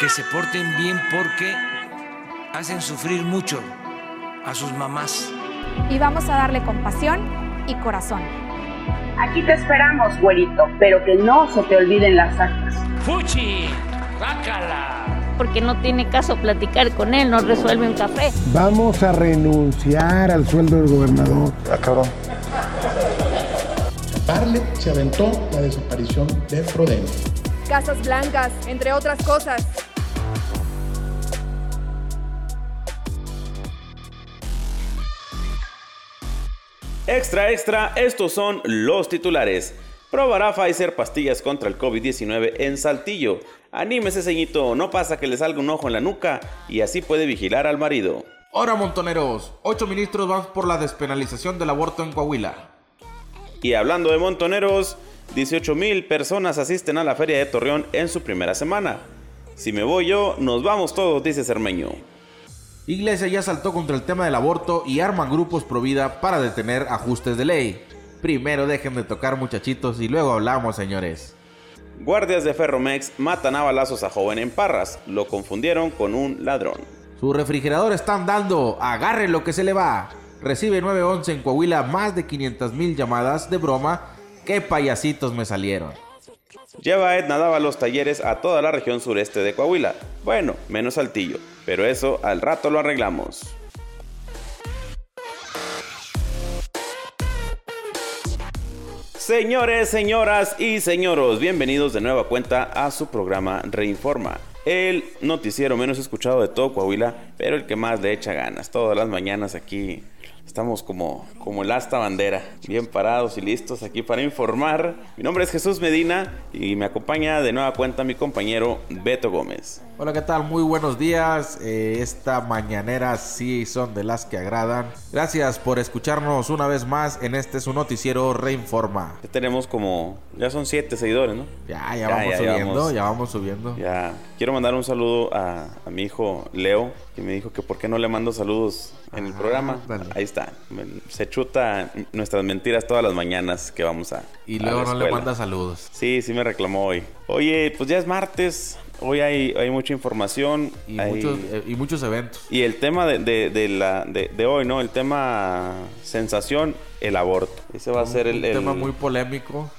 que se porten bien porque hacen sufrir mucho a sus mamás. Y vamos a darle compasión y corazón. Aquí te esperamos, güerito, pero que no se te olviden las actas. ¡Fuchi! ¡Bácala! Porque no tiene caso platicar con él, no resuelve un café. Vamos a renunciar al sueldo del gobernador. Ah, cabrón. Parle se aventó la desaparición de Frodeno. Casas blancas, entre otras cosas. Extra, extra, estos son los titulares. Probará Pfizer pastillas contra el COVID-19 en Saltillo. Anímese, ceñito, no pasa que le salga un ojo en la nuca y así puede vigilar al marido. Ahora, montoneros, ocho ministros van por la despenalización del aborto en Coahuila. Y hablando de montoneros, 18 mil personas asisten a la feria de Torreón en su primera semana. Si me voy yo, nos vamos todos, dice Cermeño. Iglesia ya saltó contra el tema del aborto y arman grupos pro vida para detener ajustes de ley. Primero dejen de tocar muchachitos y luego hablamos, señores. Guardias de Ferromex matan a balazos a joven en Parras. Lo confundieron con un ladrón. Su refrigerador están dando. Agarre lo que se le va. Recibe 911 en Coahuila más de 500 mil llamadas de broma. ¡Qué payasitos me salieron! Lleva Edna Dava los talleres a toda la región sureste de Coahuila. Bueno, menos Saltillo, pero eso al rato lo arreglamos. Señores, señoras y señoros, bienvenidos de nueva cuenta a su programa Reinforma. El noticiero menos escuchado de todo Coahuila, pero el que más le echa ganas. Todas las mañanas aquí Estamos como, como el asta bandera, bien parados y listos aquí para informar. Mi nombre es Jesús Medina y me acompaña de nueva cuenta mi compañero Beto Gómez. Hola, ¿qué tal? Muy buenos días. Eh, esta mañanera sí son de las que agradan. Gracias por escucharnos una vez más en este su noticiero Reinforma. Ya tenemos como, ya son siete seguidores, ¿no? Ya, ya, vamos subiendo, ya vamos subiendo. Ya. Quiero mandar un saludo a, a mi hijo Leo, que me dijo que por qué no le mando saludos en el programa. Ahí está. Se chuta nuestras mentiras todas las mañanas que vamos a. Y luego no le manda saludos. Sí, sí me reclamó hoy. Oye, pues ya es martes. Hoy hay, hay mucha información. Y, muchos, eh, y muchos eventos. Y el tema de, de, la, de, hoy, ¿no? El tema sensación, el aborto. Ese va a ser el, el tema muy polémico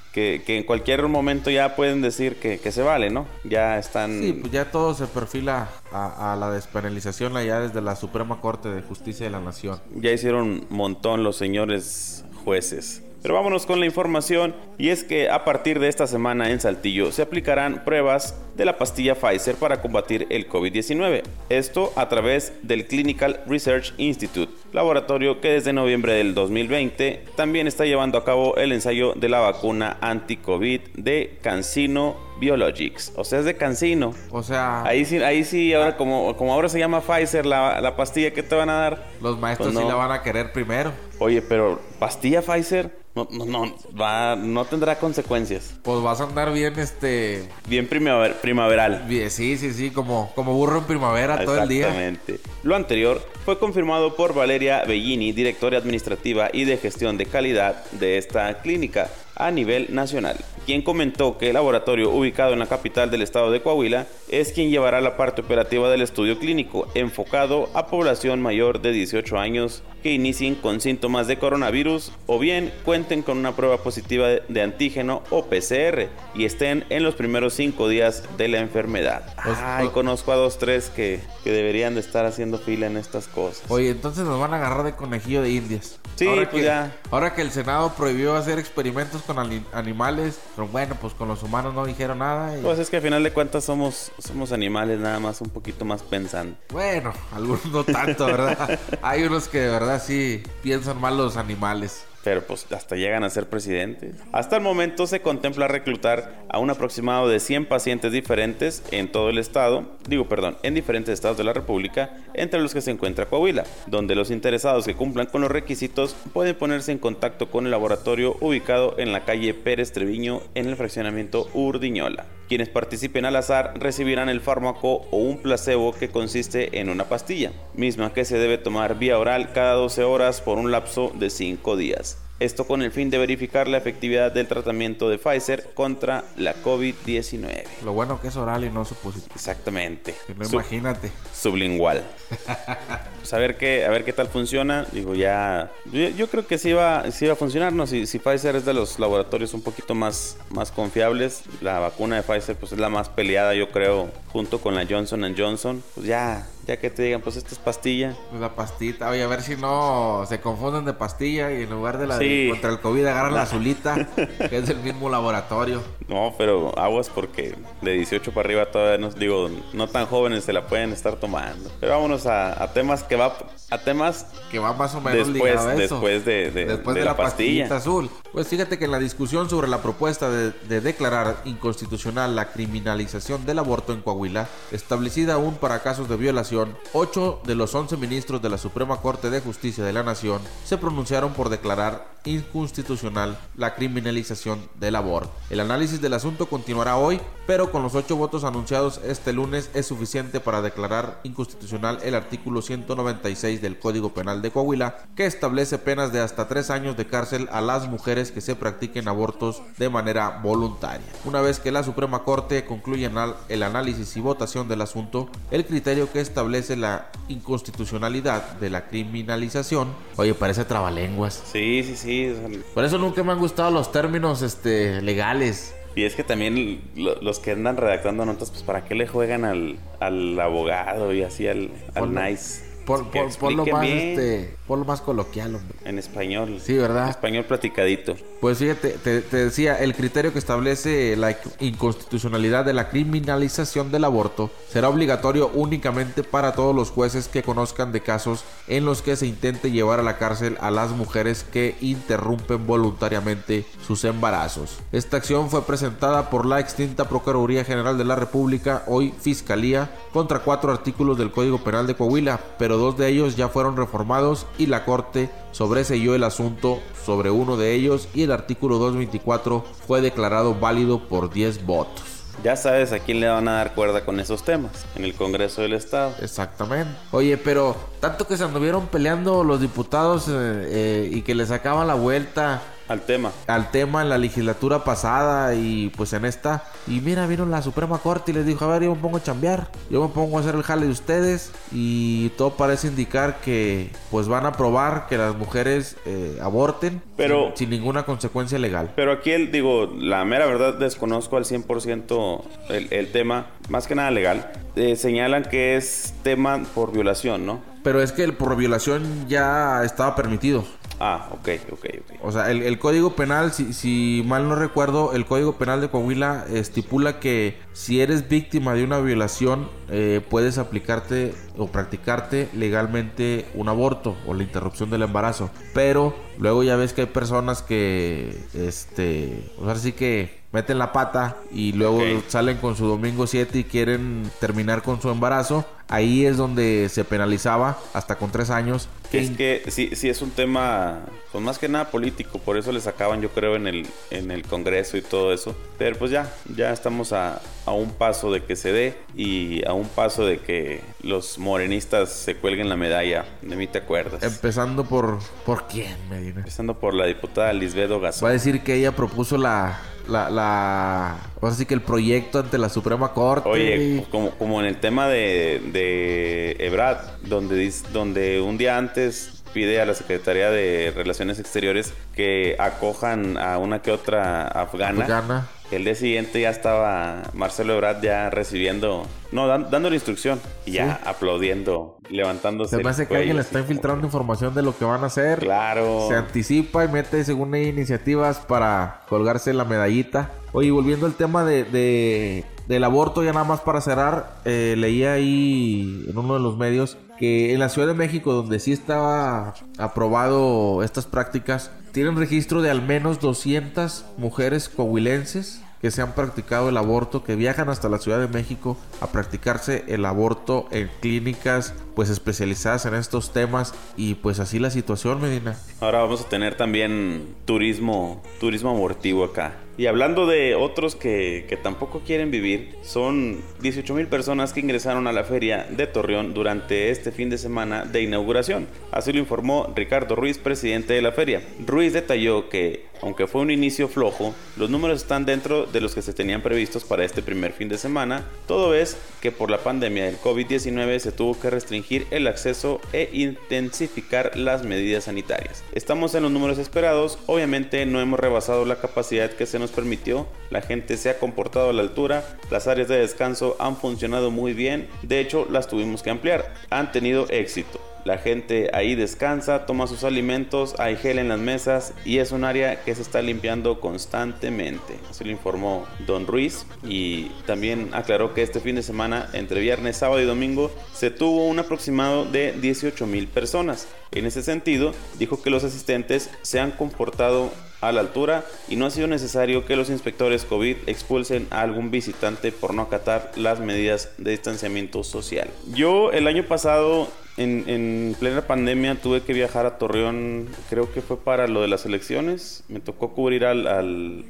que, en cualquier momento ya pueden decir que, se vale, ¿no? Ya están... Sí, pues ya todo se perfila a, a, la despenalización allá desde la Suprema Corte de Justicia de la Nación. Ya hicieron un montón los señores jueces. Pero vámonos con la información y es que a partir de esta semana en Saltillo se aplicarán pruebas de la pastilla Pfizer para combatir el COVID-19. Esto a través del Clinical Research Institute, laboratorio que desde noviembre del 2020 también está llevando a cabo el ensayo de la vacuna anti-COVID de Cancino Biologics. O sea, es de Cancino. O sea... Ahí sí, ahí sí ahora como, como ahora se llama Pfizer la, la pastilla que te van a dar. Los maestros pues sí la van a querer primero. Oye, pero pastilla Pfizer no, no, no, va, no tendrá consecuencias. Pues vas a andar bien, este... Bien primaveral. sí, sí, sí, como, como burro en primavera todo el día. Exactamente. Lo anterior fue confirmado por Valeria Bellini, directora administrativa y de gestión de calidad de esta clínica a nivel nacional, quien comentó que el laboratorio ubicado en la capital del estado de Coahuila es quien llevará la parte operativa del estudio clínico enfocado a población mayor de 18 años que inicien con síntomas de coronavirus o bien cuenten con una prueba positiva de antígeno o PCR y estén en los primeros cinco días de la enfermedad. Pues, Ay, conozco a dos, tres que, que, deberían de estar haciendo fila en estas cosas. Oye, entonces nos van a agarrar de conejillo de indias. Sí, ahora pues que, ya. Ahora que el Senado prohibió hacer experimentos con animales, pero bueno, pues con los humanos no dijeron nada. Pues es que al final de cuentas somos, somos animales nada más un poquito más pensando. Bueno, algunos no tanto, ¿verdad? Hay unos que de verdad sí piensan mal los animales pero pues hasta llegan a ser presidentes. Hasta el momento se contempla reclutar a un aproximado de 100 pacientes diferentes en todo el estado, digo perdón, en diferentes estados de la República, entre los que se encuentra Coahuila, donde los interesados que cumplan con los requisitos pueden ponerse en contacto con el laboratorio ubicado en la calle Pérez Treviño en el fraccionamiento Urdiñola. Quienes participen al azar recibirán el fármaco o un placebo que consiste en una pastilla, misma que se debe tomar vía oral cada 12 horas por un lapso de 5 días. Esto con el fin de verificar la efectividad del tratamiento de Pfizer contra la COVID-19. Lo bueno que es oral y no supositorio. Exactamente. no imagínate. Sublingual. pues a ver qué, a ver qué tal funciona. Digo, ya. Yo, creo que sí va, sí va a funcionar, ¿no? Si, si, Pfizer es de los laboratorios un poquito más, más confiables, la vacuna de Pfizer, pues es la más peleada, yo creo, junto con la Johnson Johnson. Pues ya, ya que te digan, pues esta es pastilla. Pues la pastita, oye, a ver si no se confunden de pastilla y en lugar de la de contra el COVID agarran la azulita, que es del mismo laboratorio. No, pero aguas porque de 18 para arriba todavía no, digo, no tan jóvenes se la pueden estar tomando. Pero vámonos a, temas que va, a temas que va más o menos después, a eso. después de, después de, la, pastilla. azul. Pues fíjate que en la discusión sobre la propuesta de, de declarar inconstitucional la criminalización del aborto en Coahuila, establecida aún para casos de violación 8 de los 11 ministros de la Suprema Corte de Justicia de la Nación se pronunciaron por declarar inconstitucional la criminalización del aborto. El análisis del asunto continuará hoy, pero con los 8 votos anunciados este lunes es suficiente para declarar inconstitucional el artículo 196 del Código Penal de Coahuila, que establece penas de hasta 3 años de cárcel a las mujeres que se practiquen abortos de manera voluntaria. Una vez que la Suprema Corte concluya el análisis y votación del asunto, el criterio que establece establece la inconstitucionalidad de la criminalización. Oye, parece trabalenguas. Sí, sí, sí. Por eso nunca me han gustado los términos este, legales. Y es que también los que andan redactando notas, pues ¿para qué le juegan al, al abogado y así al, al nice? Por, lo más, este, por lo más coloquial, hombre. En español. Sí, ¿verdad? español platicadito. Pues fíjate, te, decía, el criterio que establece la inconstitucionalidad de la criminalización del aborto será obligatorio únicamente para todos los jueces que conozcan de casos en los que se intente llevar a la cárcel a las mujeres que interrumpen voluntariamente sus embarazos. Esta acción fue presentada por la extinta Procuraduría General de la República, hoy Fiscalía, contra cuatro artículos del Código Penal de Coahuila, pero dos de ellos ya fueron reformados y la Corte sobreseyó el asunto sobre uno de ellos y el artículo 224 fue declarado válido por 10 votos. Ya sabes a quién le van a dar cuerda con esos temas, en el Congreso del Estado. Exactamente. Oye, pero tanto que se anduvieron peleando los diputados eh, eh, y que le sacaban la vuelta al tema. Al tema en la legislatura pasada y pues en esta. Y mira, vino la Suprema Corte y les dijo, a ver, yo me pongo a chambear. Yo me pongo a hacer el jale de ustedes. Y todo parece indicar que pues van a probar que las mujeres eh, aborten pero, sin, ninguna consecuencia legal. Pero aquí, el, digo, la mera verdad desconozco al 100% el, el tema, más que nada legal. Eh, señalan que es tema por violación, ¿no? Pero es que el por violación ya estaba permitido. Ah, ok, ok, ok. O sea, el, Código Penal, si, si, mal no recuerdo, el Código Penal de Coahuila estipula que si eres víctima de una violación, eh, puedes aplicarte o practicarte legalmente un aborto o la interrupción del embarazo. Pero luego ya ves que hay personas que, este, o sea, sí que meten la pata y luego salen con su domingo 7 y quieren terminar con su embarazo, ahí es donde se penalizaba hasta con tres años. Es que sí, sí es un tema, pues más que nada político, por eso le sacaban yo creo en el, en el Congreso y todo eso. Pero pues ya, ya estamos a, a un paso de que se dé y a un paso de que los morenistas se cuelguen la medalla, de mí te acuerdas. Empezando por, ¿por quién, Medina? Empezando por la diputada Lisbedo Gasol. Va a decir que ella propuso la la, la ahora sí que el proyecto ante la Suprema Corte. Oye, como, como en el tema de, de Ebrad, donde, donde un día antes pide a la Secretaría de Relaciones Exteriores que acojan a una que otra afgana. afgana. El día siguiente ya estaba Marcelo Ebrard ya recibiendo, no, dando la instrucción y ya aplaudiendo, levantándose. Se hace que alguien le está infiltrando información de lo que van a hacer. Claro. Se anticipa y mete, según iniciativas para colgarse la medallita. Oye, volviendo al tema de, del aborto, ya nada más para cerrar, eh, leí ahí en uno de los medios que en la Ciudad de México, donde sí estaba aprobado estas prácticas, tienen registro de al menos 200 mujeres coahuilenses que se han practicado el aborto, que viajan hasta la Ciudad de México a practicarse el aborto en clínicas pues especializadas en estos temas y pues así la situación Medina. Ahora vamos a tener también turismo, turismo abortivo acá Y hablando de otros que, que tampoco quieren vivir, son 18 mil personas que ingresaron a la feria de Torreón durante este fin de semana de inauguración. Así lo informó Ricardo Ruiz, presidente de la feria. Ruiz detalló que, aunque fue un inicio flojo, los números están dentro de los que se tenían previstos para este primer fin de semana, todo es que por la pandemia del COVID-19 se tuvo que restringir el acceso e intensificar las medidas sanitarias. Estamos en los números esperados, obviamente no hemos rebasado la capacidad que se nos permitió, la gente se ha comportado a la altura, las áreas de descanso han funcionado muy bien, de hecho las tuvimos que ampliar, han tenido éxito. La gente ahí descansa, toma sus alimentos, hay gel en las mesas y es un área que se está limpiando constantemente. Así lo informó Don Ruiz y también aclaró que este fin de semana, entre viernes, sábado y domingo, se tuvo un aproximado de 18 mil personas. En ese sentido, dijo que los asistentes se han comportado a la altura y no ha sido necesario que los inspectores COVID expulsen a algún visitante por no acatar las medidas de distanciamiento social. Yo el año pasado en, plena pandemia tuve que viajar a Torreón, creo que fue para lo de las elecciones. Me tocó cubrir al,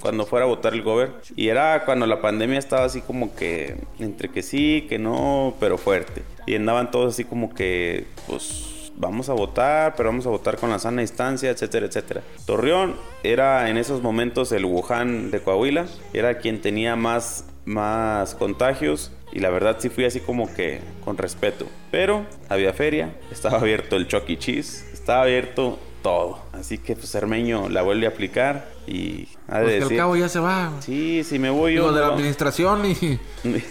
cuando fuera a votar el gober. Y era cuando la pandemia estaba así como que entre que sí, que no, pero fuerte. Y andaban todos así como que, pues vamos a votar, pero vamos a votar con la sana distancia, etcétera, etcétera. Torreón era en esos momentos el Wuhan de Coahuila, era quien tenía más, más contagios y la verdad sí fui así como que con respeto. Pero había feria, estaba abierto el Chucky e. Cheese, estaba abierto todo. Así que pues Cermeño la vuelve a aplicar y ha de pues al cabo ya se va. Sí, si me voy yo. de la administración y,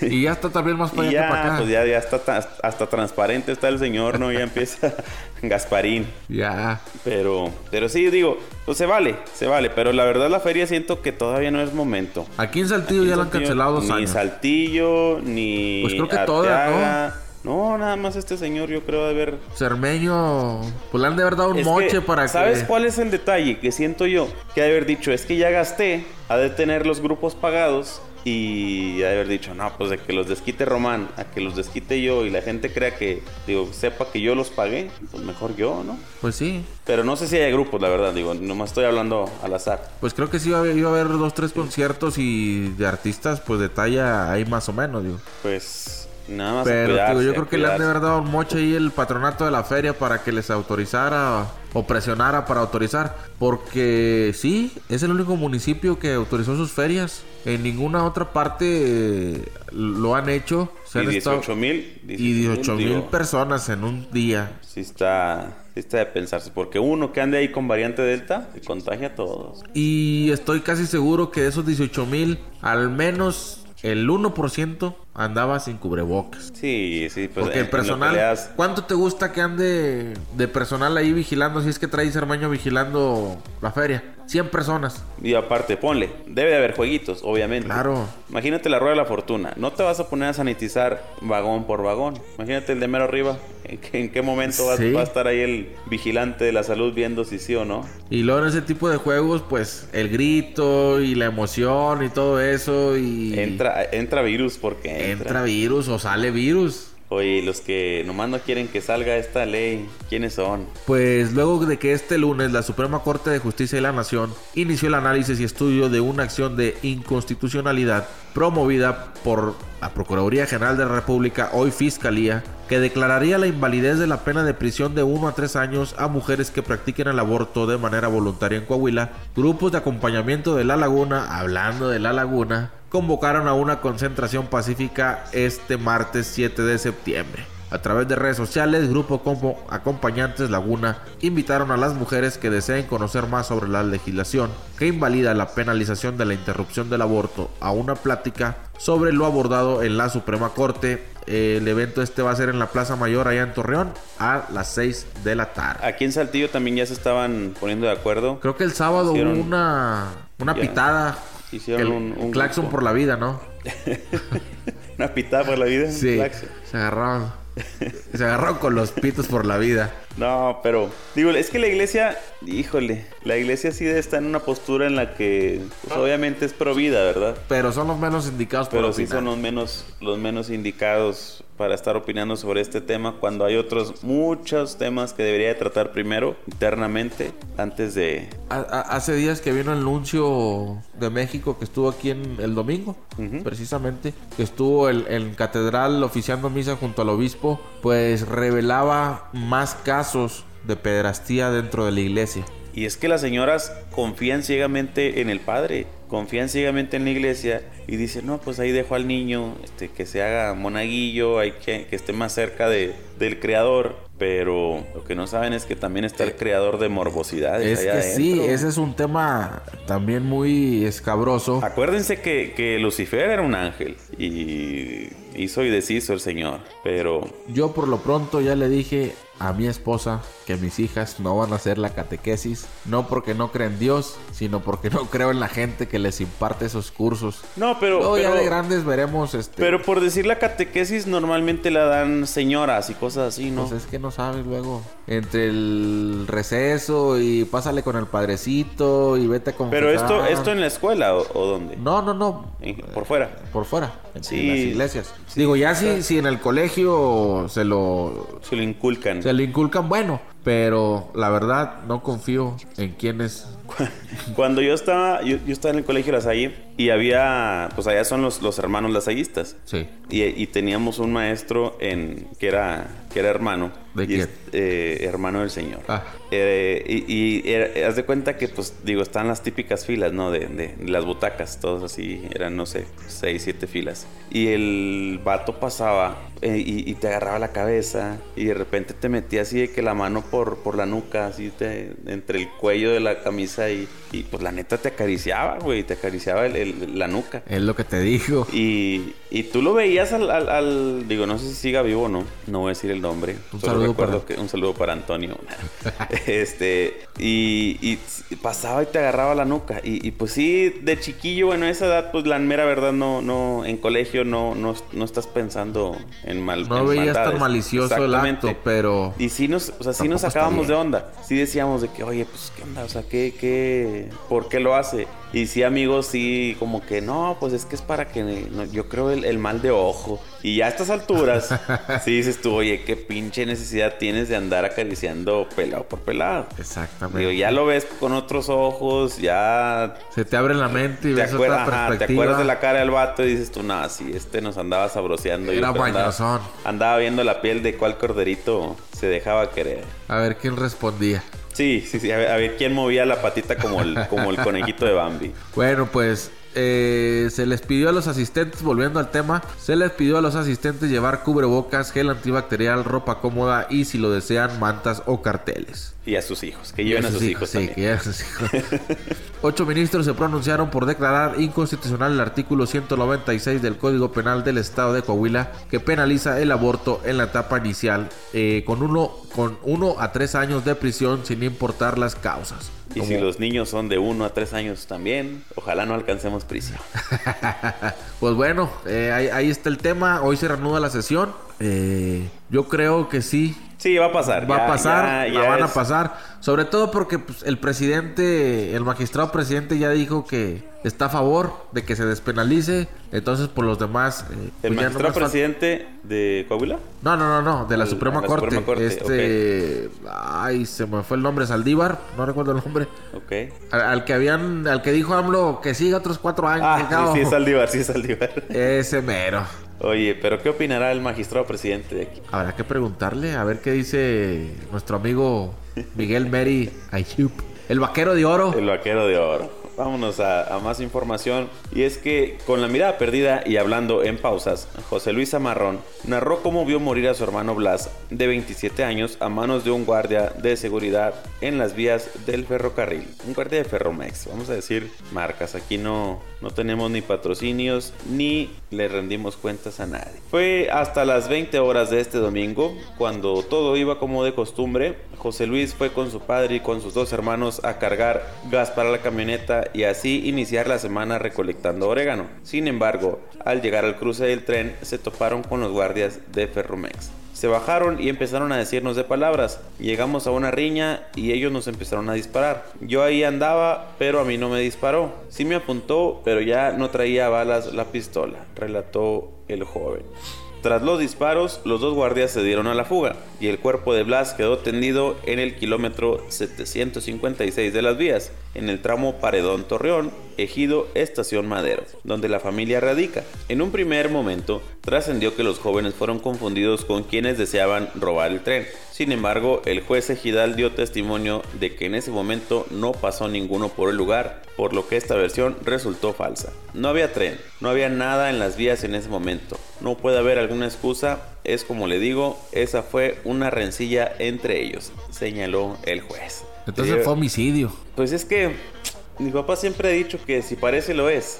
y, ya está también más para allá para acá. Pues ya, ya está hasta transparente está el señor, ¿no? Ya empieza Gasparín. Ya. Pero, pero sí, digo, pues se vale, se vale. Pero la verdad la feria siento que todavía no es momento. Aquí en Saltillo ya la han cancelado dos ni años. Ni Saltillo, ni Pues creo que todas, ¿no? No, nada más este señor yo creo de haber... Cermeño, pues le han de haber dado un moche para que... ¿Sabes cuál es el detalle que siento yo? Que ha de haber dicho, es que ya gasté, ha de tener los grupos pagados y ha de haber dicho, no, pues de que los desquite Román, a que los desquite yo y la gente crea que, digo, sepa que yo los pagué, pues mejor yo, ¿no? Pues sí. Pero no sé si hay grupos, la verdad, digo, nomás estoy hablando al azar. Pues creo que sí iba a haber, iba a haber dos, tres conciertos y de artistas, pues de talla ahí más o menos, digo. Pues Nada más Pero yo creo que le han de haber dado un moche ahí el patronato de la feria para que les autorizara o presionara para autorizar. Porque sí, es el único municipio que autorizó sus ferias. En ninguna otra parte eh, lo han hecho. Se y 18 mil. Y 18 mil personas en un día. Sí está, sí está de pensarse. Porque uno que ande ahí con variante Delta, contagia a todos. Y estoy casi seguro que de esos 18 mil, al menos el 1% andaba sin cubrebocas. Sí, sí, pues Porque el personal. ¿Cuánto te gusta que ande de personal ahí vigilando? Si es que traes hermano vigilando la feria. 100 personas. Y aparte, ponle, debe de haber jueguitos, obviamente. Claro. Imagínate la rueda de la fortuna. No te vas a poner a sanitizar vagón por vagón. Imagínate el de mero arriba. ¿En qué, momento va, a estar ahí el vigilante de la salud viendo si sí o no? Y luego en ese tipo de juegos, pues el grito y la emoción y todo eso. y Entra, entra virus porque entra. Entra virus o sale virus. Oye, los que nomás no quieren que salga esta ley, ¿quiénes son? Pues luego de que este lunes la Suprema Corte de Justicia de la Nación inició el análisis y estudio de una acción de inconstitucionalidad promovida por la Procuraduría General de la República, hoy Fiscalía, que declararía la invalidez de la pena de prisión de 1 a 3 años a mujeres que practiquen el aborto de manera voluntaria en Coahuila, grupos de acompañamiento de La Laguna, hablando de La Laguna, convocaron a una concentración pacífica este martes 7 de septiembre. A través de redes sociales, Grupo como Acompañantes Laguna invitaron a las mujeres que deseen conocer más sobre la legislación que invalida la penalización de la interrupción del aborto a una plática sobre lo abordado en la Suprema Corte. El evento este va a ser en la Plaza Mayor allá en Torreón a las 6 de la tarde. Aquí en Saltillo también ya se estaban poniendo de acuerdo. Creo que el sábado hubo una, una pitada Hicieron un, claxon por la vida, ¿no? Una pitada por la vida. Sí. Se agarraron. se agarraron con los pitos por la vida. No, pero digo, es que la iglesia, híjole, la iglesia sí está en una postura en la que pues, obviamente es pro vida, ¿verdad? Pero son los menos indicados para Pero sí son los menos los menos indicados para estar opinando sobre este tema cuando hay otros muchos temas que debería tratar primero internamente antes de... hace días que vino el anuncio de México que estuvo aquí en el domingo, precisamente, que estuvo en catedral oficiando misa junto al obispo, pues revelaba más casos de pedrastía dentro de la iglesia. Y es que las señoras confían ciegamente en el padre, confían ciegamente en la iglesia y dicen, no, pues ahí dejo al niño este, que se haga monaguillo, hay que, que esté más cerca de, del creador. Pero lo que no saben es que también está el creador de morbosidades. Es que sí, ese es un tema también muy escabroso. Acuérdense que, que Lucifer era un ángel y hizo y deshizo el Señor. Pero yo por lo pronto ya le dije a mi esposa que mis hijas no van a hacer la catequesis, no porque no creen en Dios, sino porque no creo en la gente que les imparte esos cursos. No, pero, ya de grandes veremos este. Pero por decir la catequesis normalmente la dan señoras y cosas así, ¿no? Pues es que no sabes luego entre el receso y pásale con el padrecito y vete con. Pero esto esto en la escuela o, dónde? No, no, no. Por fuera. Por fuera. En, sí. las iglesias. Digo, ya si, si en el colegio se lo se lo inculcan le inculcan bueno, pero la verdad no confío en quienes. Cuando yo estaba, yo, estaba en el colegio Las Salle y había, pues allá son los, los hermanos lasallistas. Sí. Y, teníamos un maestro en que era, que era hermano. ¿De quién? Eh, hermano del Señor. Ah. Eh, y, y haz de cuenta que, pues, digo, están las típicas filas, ¿no? De, de, las butacas, todos así, eran, no sé, seis, siete filas. Y el vato pasaba eh, y, te agarraba la cabeza y de repente te metía así de que la mano por, por la nuca, así te, entre el cuello de la camisa y, y pues la neta te acariciaba, güey, te acariciaba el, la nuca. Es lo que te dijo. Y, y tú lo veías al, al, digo, no sé si siga vivo o no, no voy a decir el nombre. Un saludo para... que un saludo para Antonio. este, y, y, pasaba y te agarraba la nuca. Y, y, pues sí, de chiquillo, bueno, a esa edad, pues la mera verdad no, no, en colegio no, no, no estás pensando en mal. No veías tan malicioso el acto, pero. Y sí nos, o sea, sí nos sacábamos de onda. Sí decíamos de que, oye, pues qué onda, o sea, qué, qué, ¿por qué lo hace? Y sí, amigos, sí, como que no, pues es que es para que yo creo el, mal de ojo. Y ya a estas alturas, sí dices tú, oye, qué pinche necesidad tienes de andar acariciando pelado por pelado. Exactamente. Digo, ya lo ves con otros ojos, ya. Se te abre la mente y ves otra perspectiva. te acuerdas de la cara del vato y dices tú, nada, sí, este nos andaba sabroseando. Era andaba, andaba viendo la piel de cuál corderito se dejaba querer. A ver quién respondía. Sí, sí, sí. A ver, quién movía la patita como el, como el conejito de Bambi. Bueno, pues eh, se les pidió a los asistentes, volviendo al tema, se les pidió a los asistentes llevar cubrebocas, gel antibacterial, ropa cómoda y si lo desean, mantas o carteles. Y a sus hijos, que lleven a sus, hijos. sí, que lleven a sus hijos. Ocho ministros se pronunciaron por declarar inconstitucional el artículo 196 del Código Penal del Estado de Coahuila que penaliza el aborto en la etapa inicial eh, con, uno, con uno a tres años de prisión sin importar las causas. Y si los niños son de uno a tres años también, ojalá no alcancemos prisión. pues bueno, eh, ahí, está el tema. Hoy se reanuda la sesión. Eh, yo creo que sí, Sí, va a pasar. Va a pasar, la van a pasar. Sobre todo porque pues, el presidente, el magistrado presidente ya dijo que está a favor de que se despenalice. Entonces, por los demás. Eh, ¿El pues, magistrado presidente de Coahuila? No, no, no, no, de la, Suprema, Corte. Este. Ay, se me fue el nombre, Saldívar, no recuerdo el nombre. Ok. Al, que habían, al que dijo AMLO que siga otros cuatro años. Ah, sí, sí, Saldívar, sí, es Saldívar. Ese mero. Oye, pero ¿qué opinará el magistrado presidente de aquí? Habrá que preguntarle, a ver qué dice nuestro amigo Miguel Meri Ayup. El vaquero de oro. El vaquero de oro. Vámonos a, más información. Y es que con la mirada perdida y hablando en pausas, José Luis Amarrón narró cómo vio morir a su hermano Blas, de 27 años, a manos de un guardia de seguridad en las vías del ferrocarril. Un guardia de Ferromex, vamos a decir marcas. Aquí no, no tenemos ni patrocinios ni le rendimos cuentas a nadie. Fue hasta las 20 horas de este domingo, cuando todo iba como de costumbre. José Luis fue con su padre y con sus dos hermanos a cargar gas para la camioneta y así iniciar la semana recolectando orégano. Sin embargo, al llegar al cruce del tren se toparon con los guardias de Ferromex. Se bajaron y empezaron a decirnos de palabras. Llegamos a una riña y ellos nos empezaron a disparar. Yo ahí andaba, pero a mí no me disparó. Sí me apuntó, pero ya no traía balas la pistola, relató el joven. Tras los disparos, los dos guardias se dieron a la fuga y el cuerpo de Blas quedó tendido en el kilómetro 756 de las vías, en el tramo Paredón Torreón, Ejido Estación Madero, donde la familia radica. En un primer momento, trascendió que los jóvenes fueron confundidos con quienes deseaban robar el tren. Sin embargo, el juez ejidal dio testimonio de que en ese momento no pasó ninguno por el lugar, por lo que esta versión resultó falsa. No había tren, no había nada en las vías en ese momento. No puede haber alguna excusa, es como le digo, esa fue una rencilla entre ellos, señaló el juez. Entonces fue homicidio. Pues es que mi papá siempre ha dicho que si parece lo es.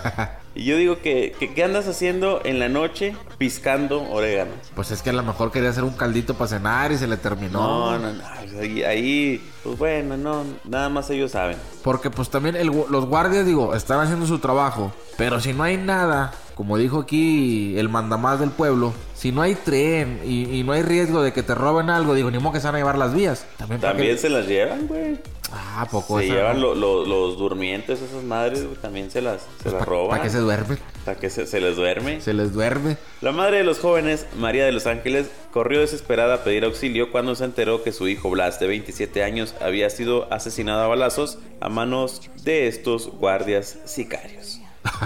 y yo digo que, ¿qué andas haciendo en la noche piscando orégano? Pues es que a lo mejor quería hacer un caldito para cenar y se le terminó. No, no, no. Ahí, ahí pues bueno, no, nada más ellos saben. Porque pues también los guardias, digo, están haciendo su trabajo. Pero si no hay nada, como dijo aquí el mandamás del pueblo, si no hay tren y, no hay riesgo de que te roben algo, digo, ni modo que se van a llevar las vías. También, también se las llevan, güey. Ah, poco Se llevan los durmientes, esas madres, también se las, se pues las roban. ¿Para qué se duermen? Para que se, les duerme. Se les duerme. La madre de los jóvenes, María de los Ángeles, corrió desesperada a pedir auxilio cuando se enteró que su hijo Blas, de 27 años, había sido asesinado a balazos a manos de estos guardias sicarios.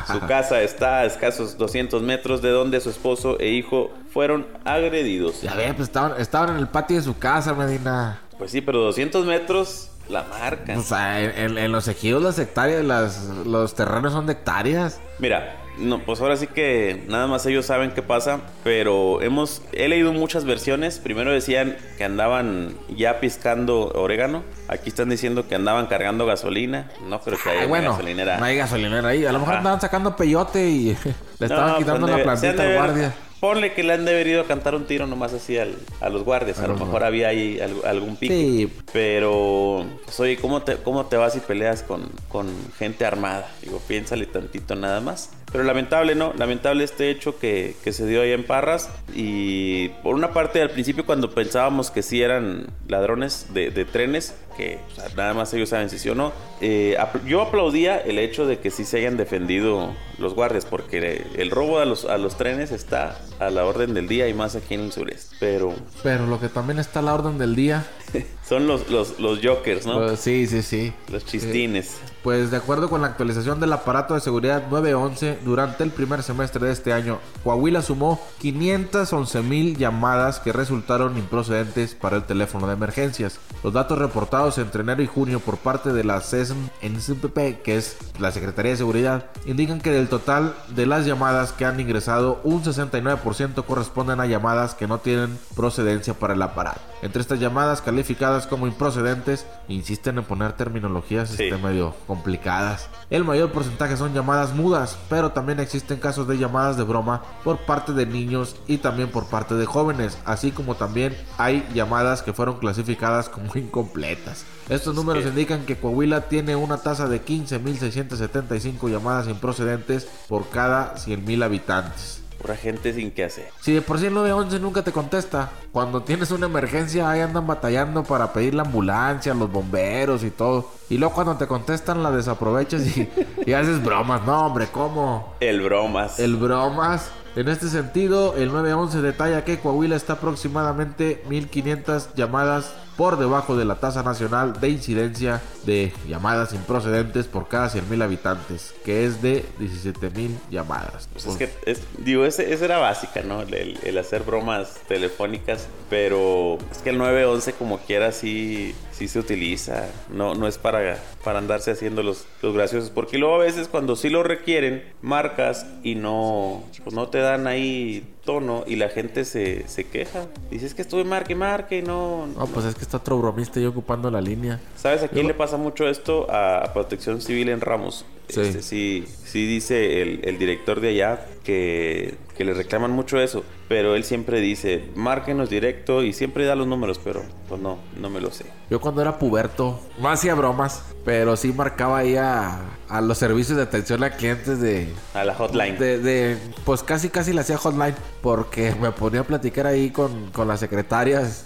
Su casa está a escasos 200 metros de donde su esposo e hijo fueron agredidos. Ya ve, pues estaban, estaban en el patio de su casa, Medina. Pues sí, pero 200 metros la marca. O sea, en, los ejidos las hectáreas, las, los terrenos son de hectáreas. Mira, no, pues ahora sí que nada más ellos saben qué pasa, pero hemos he leído muchas versiones. Primero decían que andaban ya piscando orégano. Aquí están diciendo que andaban cargando gasolina. No creo que haya bueno, gasolinera. No hay gasolinera ahí. A lo mejor andaban sacando peyote y le estaban quitando la plantita al guardia. Ponle que le han debido cantar un tiro nomás así al, a los guardias. A, lo mejor había ahí algún pico. Sí. Pero, pues, oye, ¿cómo te, ¿cómo te vas y peleas con, con gente armada? Digo, piénsale tantito nada más. Pero lamentable, ¿no? Lamentable este hecho que, se dio ahí en Parras. Y por una parte, al principio, cuando pensábamos que sí eran ladrones de, trenes, que nada más ellos saben si sí o no, eh, yo aplaudía el hecho de que sí se hayan defendido los guardias, porque el robo a los, a los trenes está a la orden del día y más aquí en el sureste. Pero. Pero lo que también está a la orden del día. son los, los, los jokers, ¿no? Pues, sí, sí, sí. Los chistines. pues de acuerdo con la actualización del aparato de seguridad 911, durante el primer semestre de este año, Coahuila sumó 511 mil llamadas que resultaron improcedentes para el teléfono de emergencias. Los datos reportados entre enero y junio por parte de la CESM NCPP, que es la Secretaría de Seguridad, indican que del total de las llamadas que han ingresado, un 69% corresponden a llamadas que no tienen procedencia para el aparato. Entre estas llamadas calificadas como improcedentes, insisten en poner terminologías este, medio complicadas. El mayor porcentaje son llamadas mudas, pero también existen casos de llamadas de broma por parte de niños y también por parte de jóvenes, así como también hay llamadas que fueron clasificadas como incompletas. Estos números indican que Coahuila tiene una tasa de 15.675 llamadas improcedentes por cada 100.000 habitantes. Pura gente sin qué hacer. Si de por sí el 911 nunca te contesta, cuando tienes una emergencia ahí andan batallando para pedir la ambulancia, los bomberos y todo. Y luego cuando te contestan la desaprovechas y, y haces bromas. No, hombre, ¿cómo? El bromas. El bromas. En este sentido, el 911 detalla que Coahuila está aproximadamente 1500 llamadas por debajo de la tasa nacional de incidencia de llamadas improcedentes por cada 100.000 habitantes, que es de 17.000 llamadas. Pues es que, digo, esa era básica, ¿no? El, hacer bromas telefónicas, pero es que el 911 como quiera sí, sí se utiliza, no, no es para, para andarse haciendo los, los graciosos, porque luego a veces cuando sí lo requieren, marcas y no, pues no te dan ahí tono y la gente se, se queja. Dices que estuve marque, marque y no... No, pues es que está otro bromista y ocupando la línea. ¿Sabes a quién le pasa mucho esto? A, Protección Civil en Ramos. Sí. Este, sí, sí dice el, el director de allá que, que, le reclaman mucho eso, pero él siempre dice, márquenos directo y siempre da los números, pero pues no, no me lo sé. Yo cuando era puberto, no hacía bromas, Pero sí marcaba ahí a, a los servicios de atención a clientes de... A la hotline. De, de- pues casi casi le hacía hotline. Porque me ponía a platicar ahí con, con las secretarias.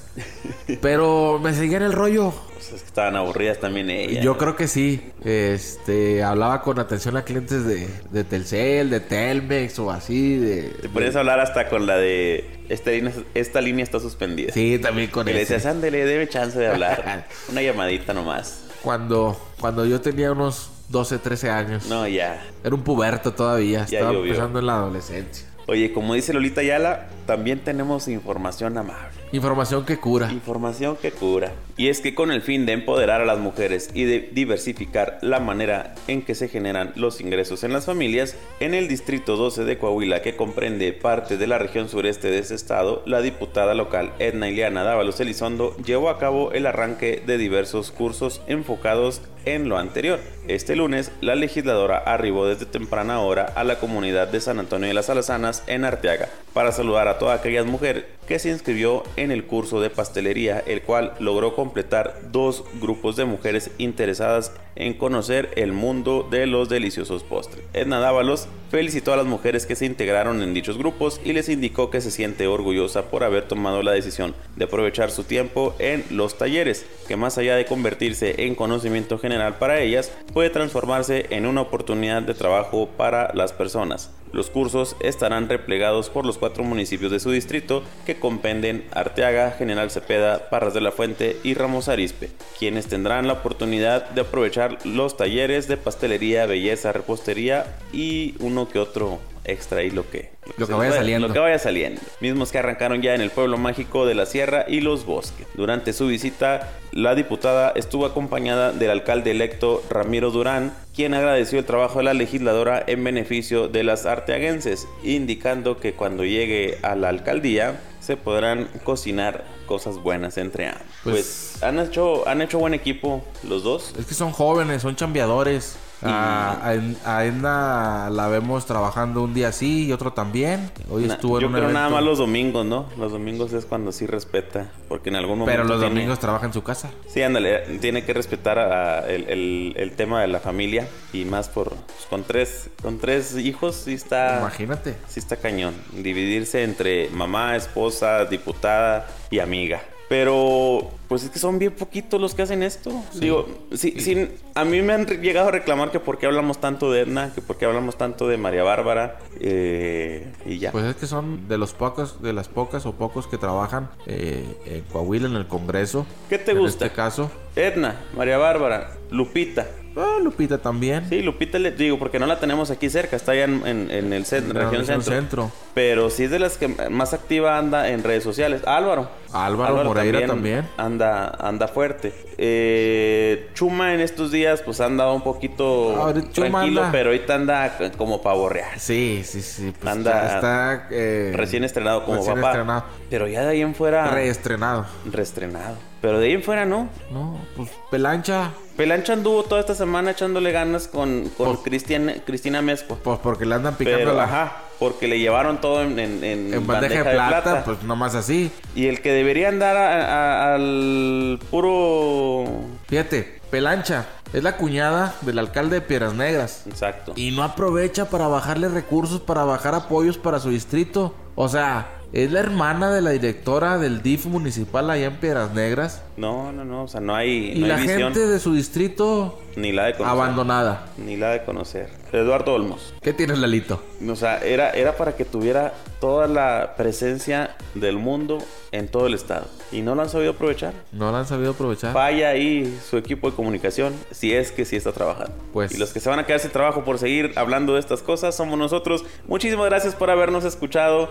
Pero me seguía en el rollo. Pues es que estaban aburridas también ellas. Yo creo que sí. Este, hablaba con atención a clientes de, de Telcel, de Telmex o así. De, Te ponías a hablar hasta con la de... Esta línea, esta línea está suspendida. Sí, también con Y le decías, ándele, debe chance de hablar. Una llamadita nomás. Cuando, cuando yo tenía unos 12, 13 años. No, ya. Era un puberto todavía. Ya Estaba llovió. empezando en la adolescencia. Oye, como dice Lolita Ayala, también tenemos información amable. Información que cura. Información que cura. Y es que con el fin de empoderar a las mujeres y de diversificar la manera en que se generan los ingresos en las familias, en el Distrito 12 de Coahuila, que comprende parte de la región sureste de ese estado, la diputada local Edna Ileana Dávalos Elizondo llevó a cabo el arranque de diversos cursos enfocados en lo anterior. Este lunes, la legisladora arribó desde temprana hora a la comunidad de San Antonio de las Alazanas en Arteaga para saludar a toda aquella mujer que se inscribió en el curso de pastelería, el cual logró completar dos grupos de mujeres interesadas en conocer el mundo de los deliciosos postres. Edna Dávalos felicitó a las mujeres que se integraron en dichos grupos y les indicó que se siente orgullosa por haber tomado la decisión de aprovechar su tiempo en los talleres, que más allá de convertirse en conocimiento general para ellas, puede transformarse en una oportunidad de trabajo para las personas. Los cursos estarán replegados por los cuatro municipios de su distrito que compenden Arteaga, General Cepeda, Parras de la Fuente y Ramos Arizpe, quienes tendrán la oportunidad de aprovechar los talleres de pastelería, belleza, repostería y uno que otro extra y lo que Lo que vaya saliendo. lo que vaya saliendo mismos que arrancaron ya en el pueblo mágico de la sierra y los bosques durante su visita la diputada estuvo acompañada del alcalde electo Ramiro Durán quien agradeció el trabajo de la legisladora en beneficio de las arteaguenses indicando que cuando llegue a la alcaldía se podrán cocinar cosas buenas entre ambos Pues- pues, han hecho han hecho buen equipo los dos Es que son jóvenes, son chambeadores. A, a, a Edna la vemos trabajando un día sí y otro también. Hoy Na- estuvo en yo un creo evento. nada más los domingos, ¿no? Los domingos es cuando sí respeta, porque en algún momento. Pero los tiene- domingos trabaja en su casa. Sí, ándale, tiene que respetar a- a el, el- el tema de la familia y más por pues, con tres con tres hijos sí está Imagínate. sí está cañón dividirse entre mamá, esposa, diputada y amiga. Pero pues es que son bien poquitos los que hacen esto. Digo, sí, sí, a mí me han llegado a reclamar que por qué hablamos tanto de Edna, que por qué hablamos tanto de María Bárbara eh, y ya. Pues es que son de los pocos, de las pocas o pocos que trabajan eh, en Coahuila en el Congreso. ¿Qué te en gusta? este caso. Edna, María Bárbara, Lupita. Ah, Lupita también. Sí, Lupita le digo, porque no la tenemos aquí cerca, está allá en, en- en el cen- En la región región centro. centro. Pero sí es de las que más activa anda en redes sociales. Álvaro. Álvaro Moreira también. Anda, anda fuerte. Eh, Chuma en estos días, pues anda un poquito tranquilo, anda- pero ahorita anda como pavo real. Sí, sí, sí. Pues Anda está eh, Recién estrenado como recién papá. estrenado. Pero ya de ahí en fuera. Reestrenado. reestrenado. Pero de ahí en fuera no. No, pues Pelancha. Pelancha anduvo toda esta semana echándole ganas con, con Pues- Cristian- Cristina Mezco. Pues porque le andan picando Pero, la, ajá, porque le llevaron todo en, en- en en bandeja, de plata, pues nomás así. Y el que debería andar a- a- al puro... Fíjate, Pelancha es la cuñada del alcalde de Piedras Negras. Exacto. Y no aprovecha para bajarle recursos, para bajar apoyos para su distrito. O sea, es la hermana de la directora del DIF municipal allá en Piedras Negras. No, no, no, o sea, no hay, Y no la hay visión gente de su distrito ni la de conocer. abandonada. Ni la de conocer. Eduardo Olmos. ¿Qué tienes, Lalito? O sea, era, era para que tuviera toda la presencia del mundo en todo el estado. Y no lo han sabido aprovechar. No la han sabido aprovechar. Falla ahí su equipo de comunicación, si es que sí está trabajando. Pues- Y los que se van a quedar sin trabajo por seguir hablando de estas cosas somos nosotros. Muchísimas gracias por habernos escuchado.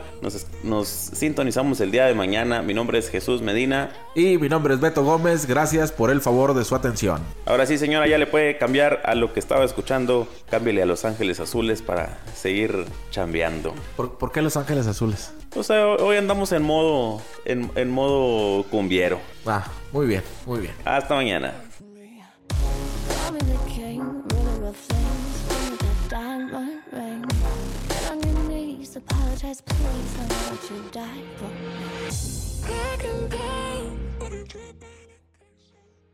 Nos, sintonizamos el día de mañana. Mi nombre es Jesús Medina. Y mi nombre es Beto Gómez. Gracias por el favor de su atención. Ahora sí, señora, ya le puede cambiar a lo que estaba escuchando. Cámbiale a Los Ángeles Azules para seguir chambeando. ¿Por, por qué Los Ángeles Azules? O sea, hoy andamos en modo, en, en modo cumbiero. Ah, muy bien, muy bien. Hasta mañana.